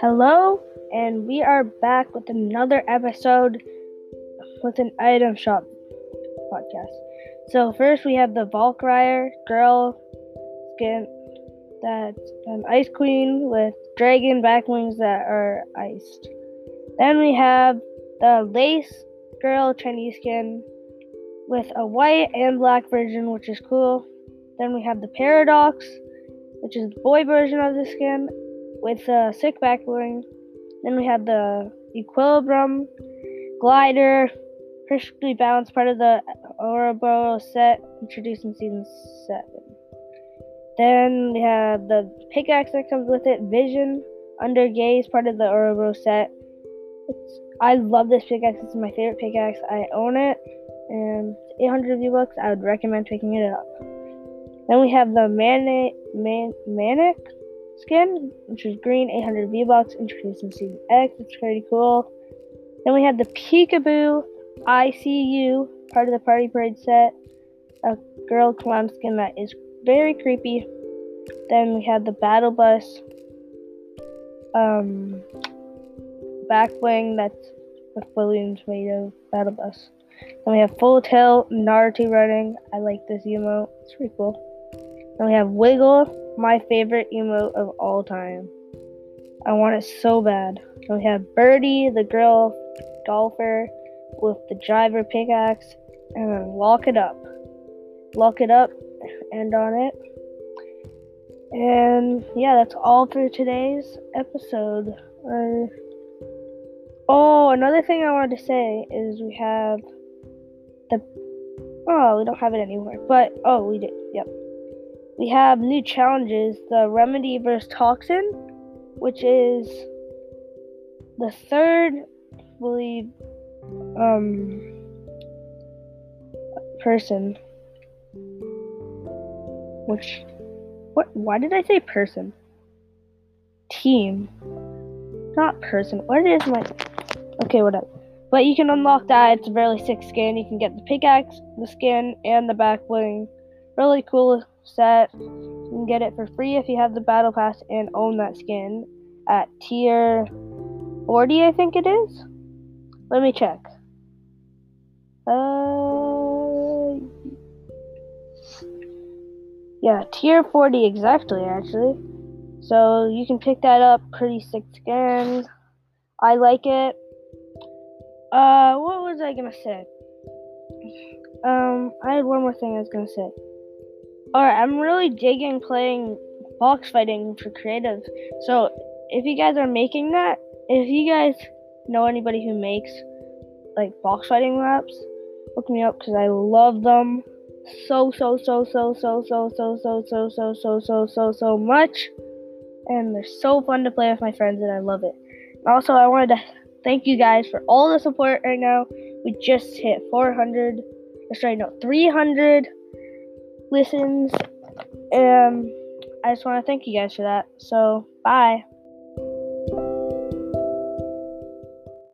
Hello, and we are back with another episode with an item shop podcast. So first we have the Valkyrie girl skin that's an ice queen with dragon back wings that are iced. Then we have the lace girl Chinese skin with a white and black version, which is cool. Then we have the Paradox, which is the boy version of the skin with a sick back bling. Then we have the Equilibrium glider, perfectly balanced part of the Ouroboros set introduced in season seven. Then we have the pickaxe that comes with it, Vision under gaze, part of the Ouroboros set. It's, I love this pickaxe. It's my favorite pickaxe. I own it, and 800 V bucks. I would recommend picking it up. Then we have the Manic, Man, Manic skin, which is green, 800 V bucks, introduced in season X. It's pretty cool. Then we have the Peekaboo ICU, part of the Party Parade set, a girl clown skin that is very creepy. Then we have the Battle Bus um, back wing that's with balloons made of Battle Bus. Then we have Full Tilt Naruto running. I like this emote. It's pretty cool. Then we have Wiggle, my favorite emote of all time. I want it so bad. We have Birdie, the girl golfer with the driver pickaxe, and then lock it up. Lock it up, end on it. And yeah, that's all for today's episode. Uh, oh, another thing I wanted to say is we have the. Oh, we don't have it anymore. But, oh, we did. Yep. We have new challenges the Remedy versus Toxin, which is the third, I believe, um, person. Which, what? Why did I say person? Team, not person. What is my? Okay, whatever. But you can unlock that. It's a really sick skin. You can get the pickaxe, the skin, and the back bling. Really cool set. You can get it for free if you have the battle pass and own that skin at tier 40, I think it is. Let me check. Uh, yeah, tier 40 exactly, actually. So you can pick that up. Pretty sick skin. I like it. Uh, what was I gonna say? Um, I had one more thing I was gonna say. Alright, I'm really digging playing box fighting for creative. So, if you guys are making that, if you guys know anybody who makes like box fighting maps, look me up because I love them so so so so so so so so so so so so so so much, and they're so fun to play with my friends, and I love it. Also, I wanted to thank you guys for all the support right now. We just hit 400. Sorry, no, 300 listens. And I just want to thank you guys for that. So, bye.